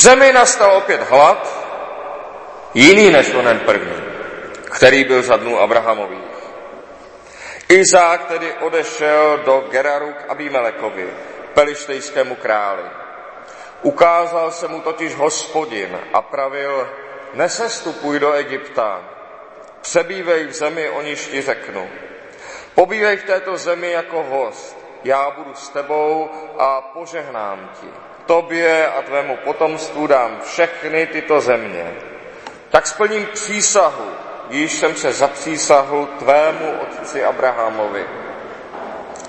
V zemi nastal opět hlad, jiný než onen první, který byl za dnů Abrahamových. Izák tedy odešel do Geraru k Abimelekovi, pelištejskému králi. Ukázal se mu totiž hospodin a pravil, nesestupuj do Egypta, přebývej v zemi, o níž ti řeknu. Pobývej v této zemi jako host, já budu s tebou a požehnám ti. Tobě a tvému potomstvu dám všechny tyto země. Tak splním přísahu, již jsem se zapřísahl tvému otci Abrahamovi.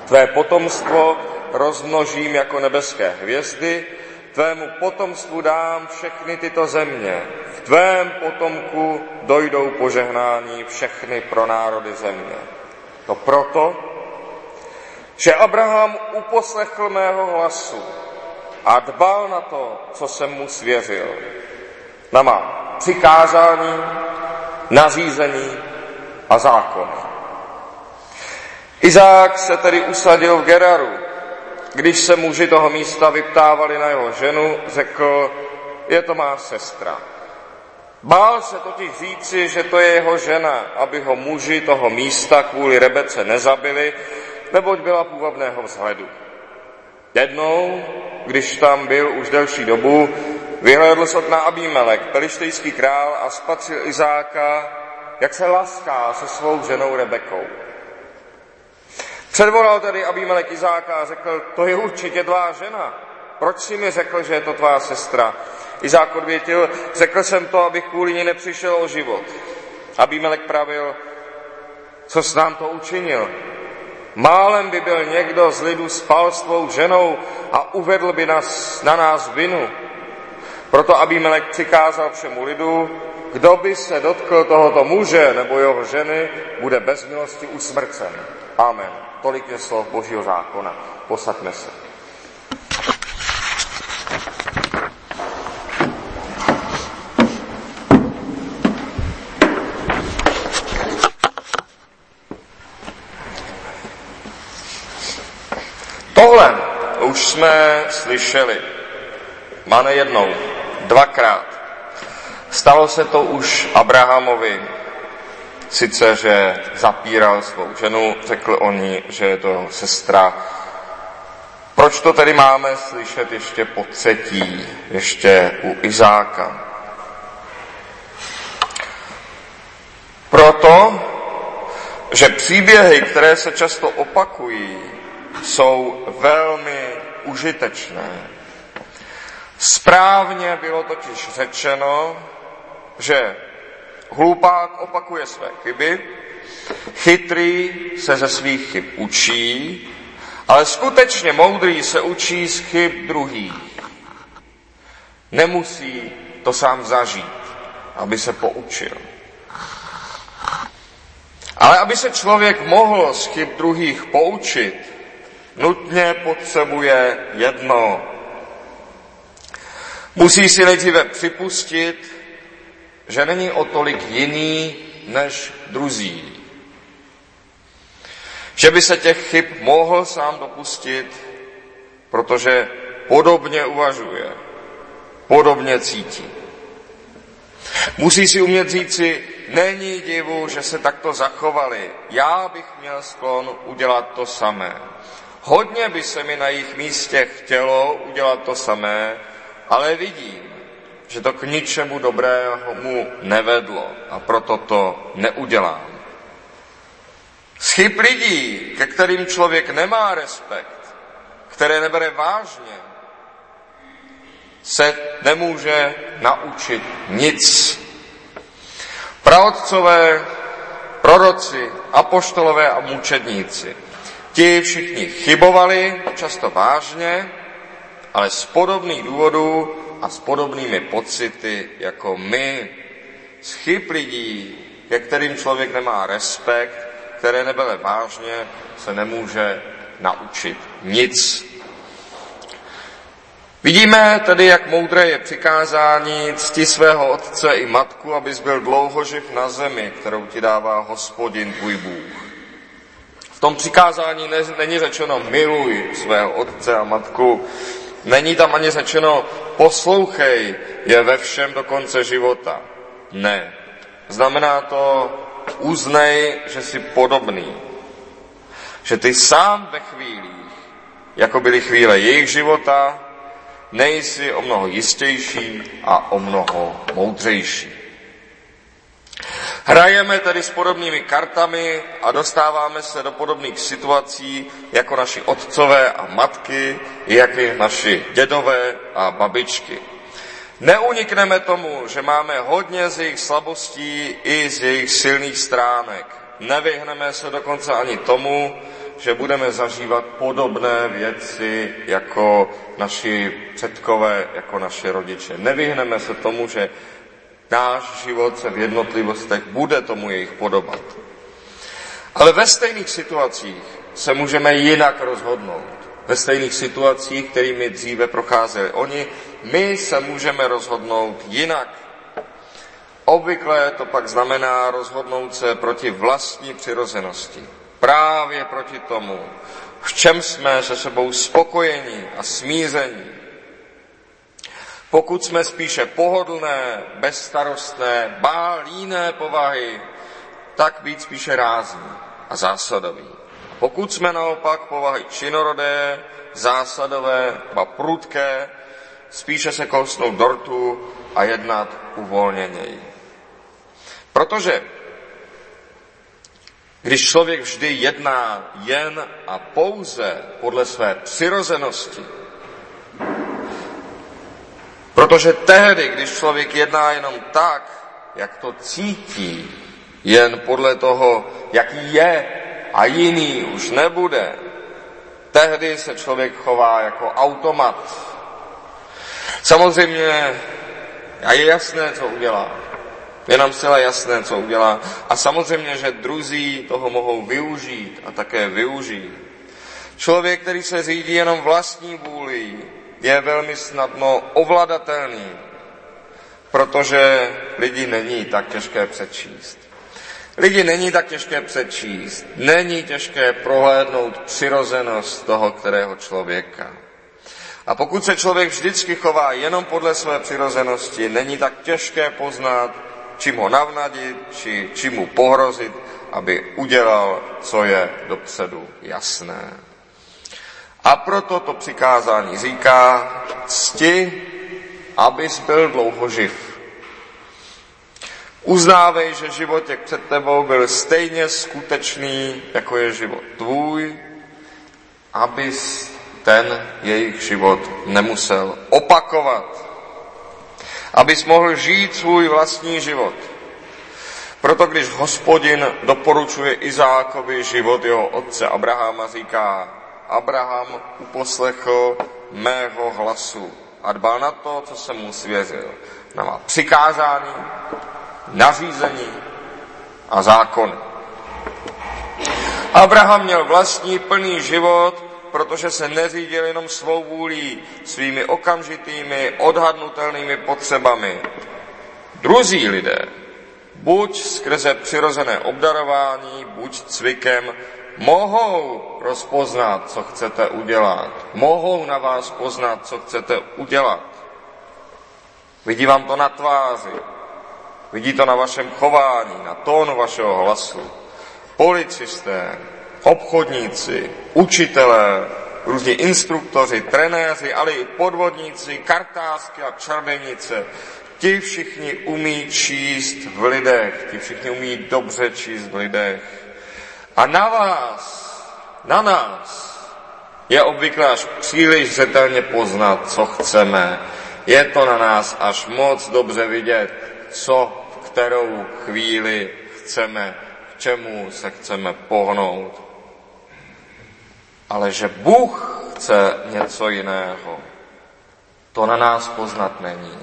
Tvé potomstvo rozmnožím jako nebeské hvězdy, tvému potomstvu dám všechny tyto země. V tvém potomku dojdou požehnání všechny pro národy země. To proto, že Abraham uposlechl mého hlasu a dbal na to, co jsem mu svěřil. Na má přikázání, nařízení a zákony. Izák se tedy usadil v Geraru. Když se muži toho místa vyptávali na jeho ženu, řekl, je to má sestra. Bál se totiž říci, že to je jeho žena, aby ho muži toho místa kvůli Rebece nezabili, neboť byla půvabného vzhledu. Jednou, když tam byl už delší dobu, vyhlédl se na Abímelek, pelištejský král, a spatřil Izáka, jak se laská se svou ženou Rebekou. Předvolal tedy Abímelek Izáka a řekl, to je určitě tvá žena. Proč si mi řekl, že je to tvá sestra? Izák odvětil, řekl jsem to, abych kvůli ní nepřišel o život. Abímelek pravil, co s nám to učinil? Málem by byl někdo z lidu spal s tvou ženou a uvedl by nás, na nás vinu. Proto Abímelek přikázal všemu lidu, kdo by se dotkl tohoto muže nebo jeho ženy, bude bez milosti usmrcen. Amen. Tolik je slov Božího zákona. Posaďme se. Už jsme slyšeli. Má nejednou, dvakrát. Stalo se to už Abrahamovi. Sice, že zapíral svou ženu, řekl o ní, že je to sestra. Proč to tedy máme slyšet ještě po třetí, ještě u Izáka? Proto, že příběhy, které se často opakují, jsou velmi užitečné. Správně bylo totiž řečeno, že hlupák opakuje své chyby, chytrý se ze svých chyb učí, ale skutečně moudrý se učí z chyb druhých. Nemusí to sám zažít, aby se poučil. Ale aby se člověk mohl z chyb druhých poučit, nutně potřebuje jedno. Musí si nejdříve připustit, že není o tolik jiný než druzí. Že by se těch chyb mohl sám dopustit, protože podobně uvažuje, podobně cítí. Musí si umět říci, není divu, že se takto zachovali. Já bych měl sklon udělat to samé. Hodně by se mi na jejich místě chtělo udělat to samé, ale vidím, že to k ničemu dobrému mu nevedlo a proto to neudělám. Z chyb lidí, ke kterým člověk nemá respekt, které nebere vážně, se nemůže naučit nic. Praotcové, proroci, apoštolové a mučedníci – Ti všichni chybovali, často vážně, ale z podobných důvodů a s podobnými pocity jako my. Z chyb lidí, ke kterým člověk nemá respekt, které nebere vážně, se nemůže naučit nic. Vidíme tedy, jak moudré je přikázání cti svého otce i matku, abys byl dlouho živ na zemi, kterou ti dává hospodin tvůj Bůh tom přikázání není řečeno miluj svého otce a matku, Není tam ani řečeno, poslouchej je ve všem do konce života. Ne. Znamená to, uznej, že jsi podobný. Že ty sám ve chvílích, jako byly chvíle jejich života, nejsi o mnoho jistější a o mnoho moudřejší. Hrajeme tedy s podobnými kartami a dostáváme se do podobných situací jako naši otcové a matky, jak i naši dědové a babičky. Neunikneme tomu, že máme hodně z jejich slabostí i z jejich silných stránek. Nevyhneme se dokonce ani tomu, že budeme zažívat podobné věci jako naši předkové, jako naši rodiče. Nevyhneme se tomu, že náš život se v jednotlivostech bude tomu jejich podobat. Ale ve stejných situacích se můžeme jinak rozhodnout. Ve stejných situacích, kterými dříve procházeli oni, my se můžeme rozhodnout jinak. Obvykle to pak znamená rozhodnout se proti vlastní přirozenosti. Právě proti tomu, v čem jsme se sebou spokojení a smíření. Pokud jsme spíše pohodlné, bezstarostné, bálíné povahy, tak být spíše rázní a zásadový. Pokud jsme naopak povahy činorodé, zásadové, ba prudké, spíše se kousnout dortu a jednat uvolněněji. Protože když člověk vždy jedná jen a pouze podle své přirozenosti, protože tehdy, když člověk jedná jenom tak, jak to cítí, jen podle toho, jaký je a jiný už nebude, tehdy se člověk chová jako automat. Samozřejmě a je jasné, co udělá. Je nám zcela jasné, co udělá. A samozřejmě, že druzí toho mohou využít a také využijí. Člověk, který se řídí jenom vlastní vůli, je velmi snadno ovladatelný, protože lidi není tak těžké přečíst. Lidi není tak těžké přečíst, není těžké prohlédnout přirozenost toho, kterého člověka. A pokud se člověk vždycky chová jenom podle své přirozenosti, není tak těžké poznat, čím ho navnadit, či čím mu pohrozit, aby udělal, co je dopředu jasné. A proto to přikázání říká, cti, abys byl dlouho živ. Uznávej, že život, jak před tebou, byl stejně skutečný, jako je život tvůj, abys ten jejich život nemusel opakovat abys mohl žít svůj vlastní život. Proto když hospodin doporučuje Izákovi život jeho otce Abrahama, říká, Abraham uposlechl mého hlasu a dbal na to, co jsem mu svěřil. Na má přikázání, nařízení a zákon. Abraham měl vlastní plný život, protože se neřídil jenom svou vůlí, svými okamžitými, odhadnutelnými potřebami. Druzí lidé, buď skrze přirozené obdarování, buď cvikem, mohou rozpoznat, co chcete udělat. Mohou na vás poznat, co chcete udělat. Vidí vám to na tváři, vidí to na vašem chování, na tónu vašeho hlasu. Policisté, obchodníci, učitelé, různí instruktoři, trenéři, ale i podvodníci, kartázky a čarodějnice. Ti všichni umí číst v lidech, ti všichni umí dobře číst v lidech. A na vás, na nás, je obvykle až příliš zřetelně poznat, co chceme. Je to na nás až moc dobře vidět, co v kterou chvíli chceme, k čemu se chceme pohnout ale že Bůh chce něco jiného, to na nás poznat není.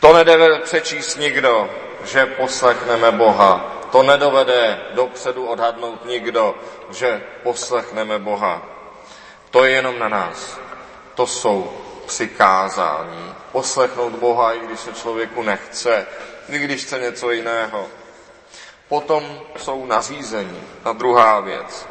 To nedovede přečíst nikdo, že poslechneme Boha. To nedovede dopředu odhadnout nikdo, že poslechneme Boha. To je jenom na nás. To jsou přikázání. Poslechnout Boha, i když se člověku nechce, i když chce něco jiného. Potom jsou nařízení. A druhá věc.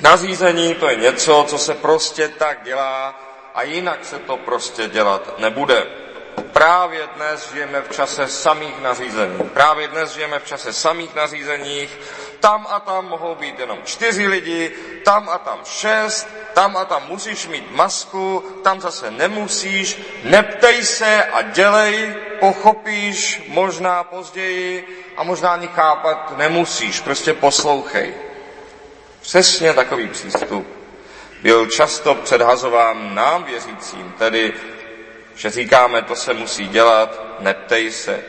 Nařízení to je něco, co se prostě tak dělá a jinak se to prostě dělat nebude. Právě dnes žijeme v čase samých nařízení. Právě dnes žijeme v čase samých nařízeních. Tam a tam mohou být jenom čtyři lidi, tam a tam šest, tam a tam musíš mít masku, tam zase nemusíš. Neptej se a dělej, pochopíš možná později a možná ani chápat nemusíš, prostě poslouchej. Přesně takový přístup byl často předhazován nám věřícím, tedy, že říkáme, to se musí dělat, neptej se.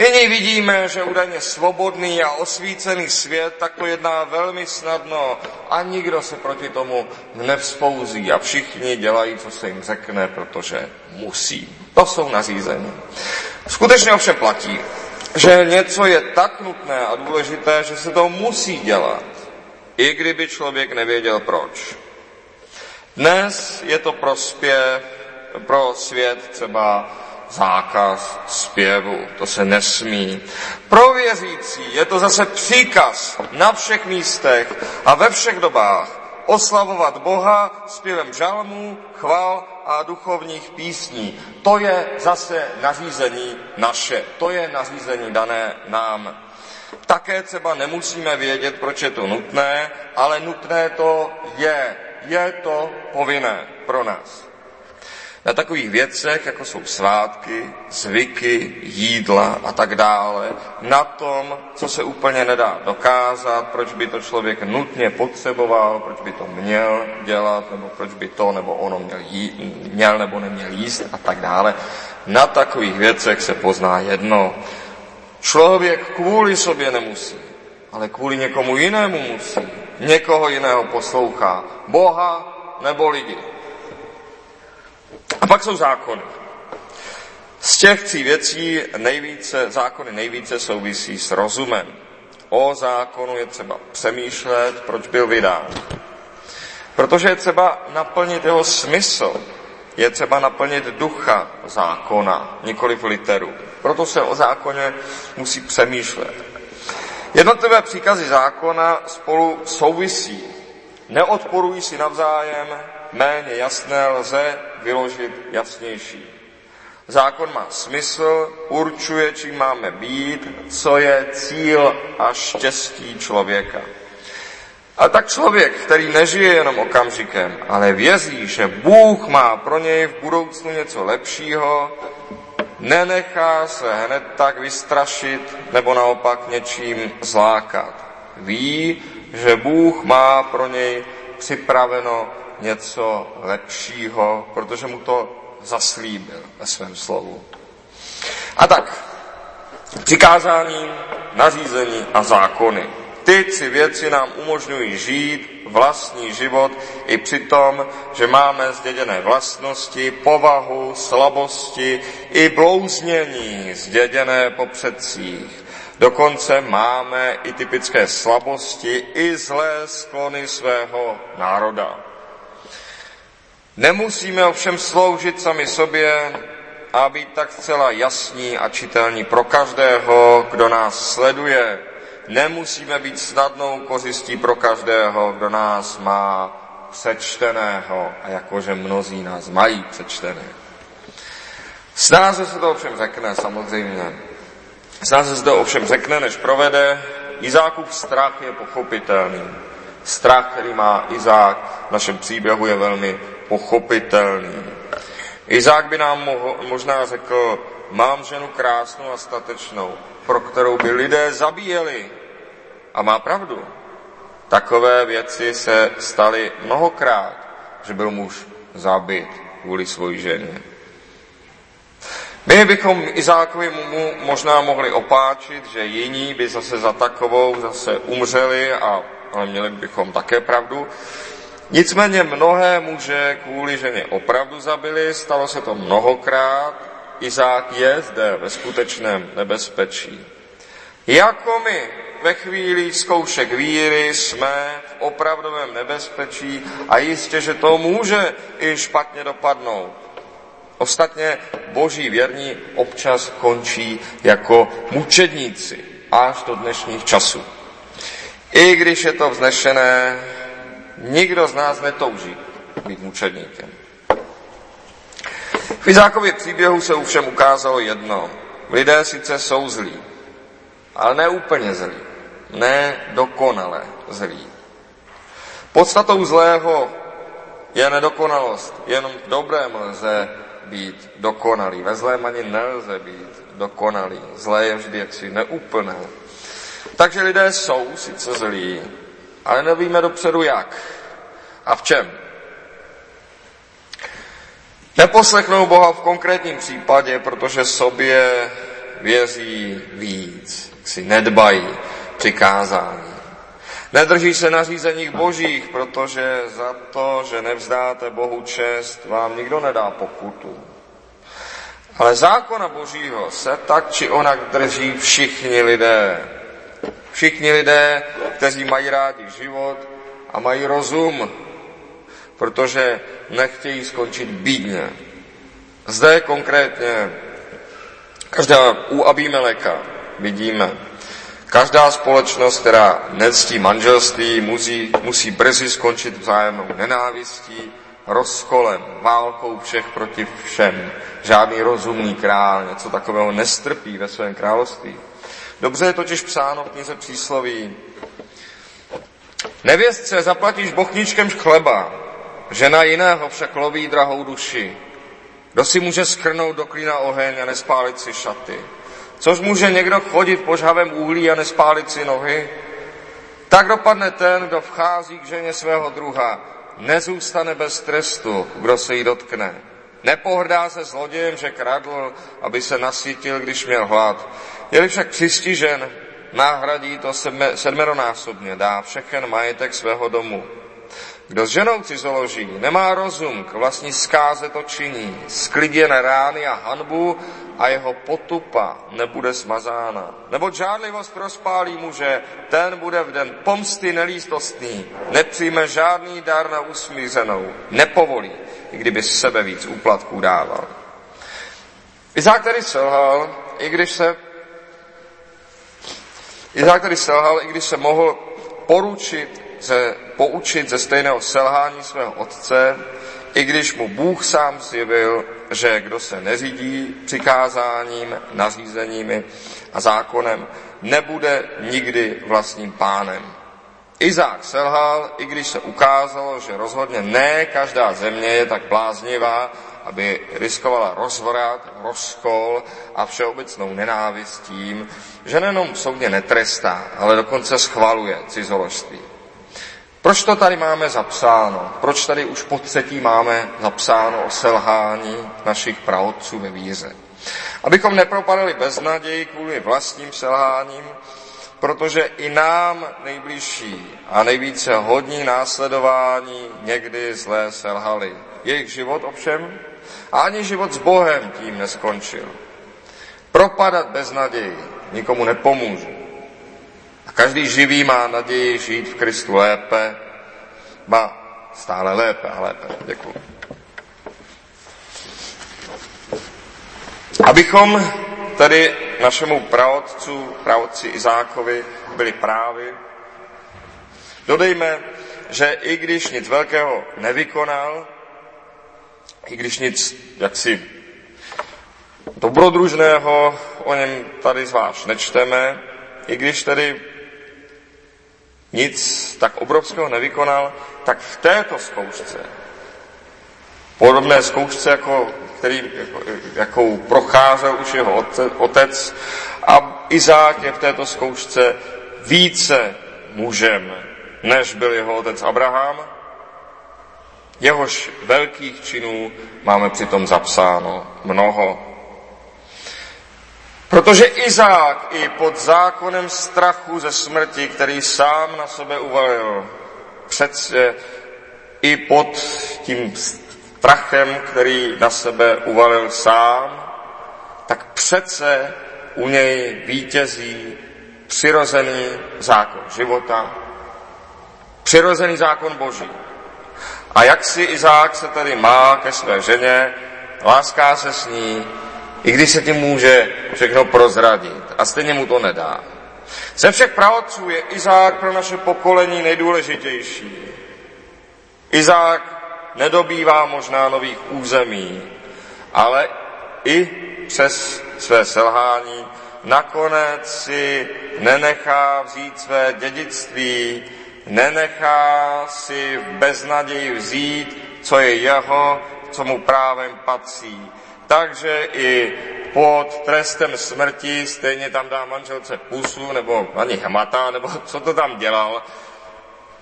Nyní vidíme, že údajně svobodný a osvícený svět tak to jedná velmi snadno a nikdo se proti tomu nevzpouzí a všichni dělají, co se jim řekne, protože musí. To jsou nařízení. Skutečně ovšem platí, že něco je tak nutné a důležité, že se to musí dělat, i kdyby člověk nevěděl proč. Dnes je to prospěch pro svět třeba zákaz zpěvu, to se nesmí. Pro věřící je to zase příkaz na všech místech a ve všech dobách oslavovat Boha zpěvem žalmů, chval a duchovních písní. To je zase nařízení naše, to je nařízení dané nám. Také třeba nemusíme vědět, proč je to nutné, ale nutné to je. Je to povinné pro nás na takových věcech, jako jsou svátky, zvyky, jídla a tak dále, na tom, co se úplně nedá dokázat, proč by to člověk nutně potřeboval, proč by to měl dělat, nebo proč by to nebo ono měl, jí, měl nebo neměl jíst a tak dále. Na takových věcech se pozná jedno. Člověk kvůli sobě nemusí, ale kvůli někomu jinému musí. Někoho jiného poslouchá. Boha nebo lidi. Pak jsou zákony. Z těch tří věcí nejvíce, zákony nejvíce souvisí s rozumem. O zákonu je třeba přemýšlet, proč byl vydán. Protože je třeba naplnit jeho smysl. Je třeba naplnit ducha zákona, nikoli v literu. Proto se o zákoně musí přemýšlet. Jednotlivé příkazy zákona spolu souvisí. Neodporují si navzájem, méně jasné lze vyložit jasnější. Zákon má smysl, určuje, čím máme být, co je cíl a štěstí člověka. A tak člověk, který nežije jenom okamžikem, ale věří, že Bůh má pro něj v budoucnu něco lepšího, nenechá se hned tak vystrašit nebo naopak něčím zlákat. Ví, že Bůh má pro něj připraveno něco lepšího, protože mu to zaslíbil ve svém slovu. A tak, přikázání, nařízení a zákony. Ty tři věci nám umožňují žít vlastní život i při tom, že máme zděděné vlastnosti, povahu, slabosti i blouznění zděděné po předcích. Dokonce máme i typické slabosti, i zlé sklony svého národa. Nemusíme ovšem sloužit sami sobě a být tak zcela jasní a čitelní pro každého, kdo nás sleduje. Nemusíme být snadnou kořistí pro každého, kdo nás má přečteného a jakože mnozí nás mají přečtené. Snáze se to ovšem řekne, samozřejmě. Snáze se to ovšem řekne, než provede. Izákův strach je pochopitelný. Strach, který má Izák v našem příběhu, je velmi pochopitelný. Izák by nám mohl, možná řekl, mám ženu krásnou a statečnou, pro kterou by lidé zabíjeli. A má pravdu. Takové věci se staly mnohokrát, že byl muž zabit kvůli svoji ženě. My bychom Izákovi mu možná mohli opáčit, že jiní by zase za takovou zase umřeli, a, ale měli bychom také pravdu. Nicméně mnohé muže kvůli ženě opravdu zabili, stalo se to mnohokrát, Izák je zde ve skutečném nebezpečí. Jako my ve chvíli zkoušek víry jsme v opravdovém nebezpečí a jistě, že to může i špatně dopadnout. Ostatně boží věrní občas končí jako mučedníci až do dnešních časů. I když je to vznešené, Nikdo z nás netouží být mučedníkem. V Izákově příběhu se všem ukázalo jedno. Lidé sice jsou zlí, ale ne úplně zlí. Ne dokonale zlí. Podstatou zlého je nedokonalost. Jenom v dobrém lze být dokonalý. Ve zlém ani nelze být dokonalý. Zlé je vždy jaksi neúplné. Takže lidé jsou sice zlí, ale nevíme dopředu jak a v čem. Neposlechnou Boha v konkrétním případě, protože sobě věří víc, si nedbají přikázání. Nedrží se nařízeních božích, protože za to, že nevzdáte Bohu čest, vám nikdo nedá pokutu. Ale zákona božího se tak či onak drží všichni lidé. Všichni lidé, kteří mají rádi život a mají rozum, protože nechtějí skončit bídně. Zde konkrétně každá u Abimeleka vidíme, každá společnost, která nectí manželství, musí, musí brzy skončit vzájemnou nenávistí, rozkolem, válkou všech proti všem. Žádný rozumný král něco takového nestrpí ve svém království. Dobře je totiž psáno v knize přísloví. Nevěstce zaplatíš bochníčkem chleba, žena jiného však loví drahou duši. Kdo si může schrnout do klína oheň a nespálit si šaty? Což může někdo chodit v požhavém úhlí a nespálit si nohy? Tak dopadne ten, kdo vchází k ženě svého druha. Nezůstane bez trestu, kdo se jí dotkne. Nepohrdá se zlodějem, že kradl, aby se nasytil, když měl hlad. Je-li však přistižen, náhradí to sedmeronásobně, dá všechen majetek svého domu. Kdo s ženou cizoloží, nemá rozum, k vlastní zkáze to činí, skliděné rány a hanbu a jeho potupa nebude smazána. Nebo žádlivost rozpálí muže, ten bude v den pomsty nelístostný, nepřijme žádný dar na usmířenou, nepovolí, i kdyby sebe víc úplatků dával. Izák tedy selhal, i když se Izák tedy selhal, i když se mohl poručit se poučit ze stejného selhání svého otce, i když mu Bůh sám zjevil, že kdo se neřídí přikázáním, nařízeními a zákonem, nebude nikdy vlastním pánem. Izák selhal, i když se ukázalo, že rozhodně ne každá země je tak bláznivá, aby riskovala rozvrat, rozkol a všeobecnou nenávist tím, že nejenom soudně netrestá, ale dokonce schvaluje cizoložství. Proč to tady máme zapsáno? Proč tady už po třetí máme zapsáno o selhání našich praotců ve víře? Abychom nepropadali bez naději kvůli vlastním selháním, protože i nám nejbližší a nejvíce hodní následování někdy zlé selhali. Jejich život ovšem a ani život s Bohem tím neskončil. Propadat bez naději nikomu nepomůže. A každý živý má naději žít v Kristu lépe, ba stále lépe a lépe. Děkuji. Abychom tady našemu praotcu, praotci Izákovi byli právy, dodejme, že i když nic velkého nevykonal, i když nic jaksi dobrodružného o něm tady zvlášť nečteme, i když tedy nic tak obrovského nevykonal, tak v této zkoušce, podobné zkoušce, jako, který, jako, jakou procházel už jeho otec, a Izák je v této zkoušce více mužem, než byl jeho otec Abraham, jehož velkých činů máme přitom zapsáno mnoho. Protože Izák i pod zákonem strachu ze smrti, který sám na sebe uvalil, přece i pod tím strachem, který na sebe uvalil sám, tak přece u něj vítězí přirozený zákon života, přirozený zákon Boží. A jak si Izák se tedy má ke své ženě, láská se s ní, i když se tím může všechno prozradit. A stejně mu to nedá. Ze všech pravodců je Izák pro naše pokolení nejdůležitější. Izák nedobývá možná nových území, ale i přes své selhání nakonec si nenechá vzít své dědictví, nenechá si v beznaději vzít, co je jeho, co mu právem patří. Takže i pod trestem smrti stejně tam dá manželce pusu, nebo ani hmata, nebo co to tam dělal,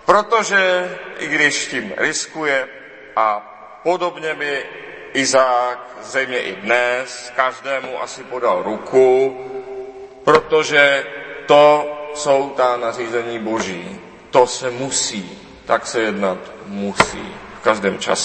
protože i když tím riskuje a podobně by Izák zřejmě i dnes každému asi podal ruku, protože to jsou ta nařízení boží. To se musí, tak se jednat musí v každém čase.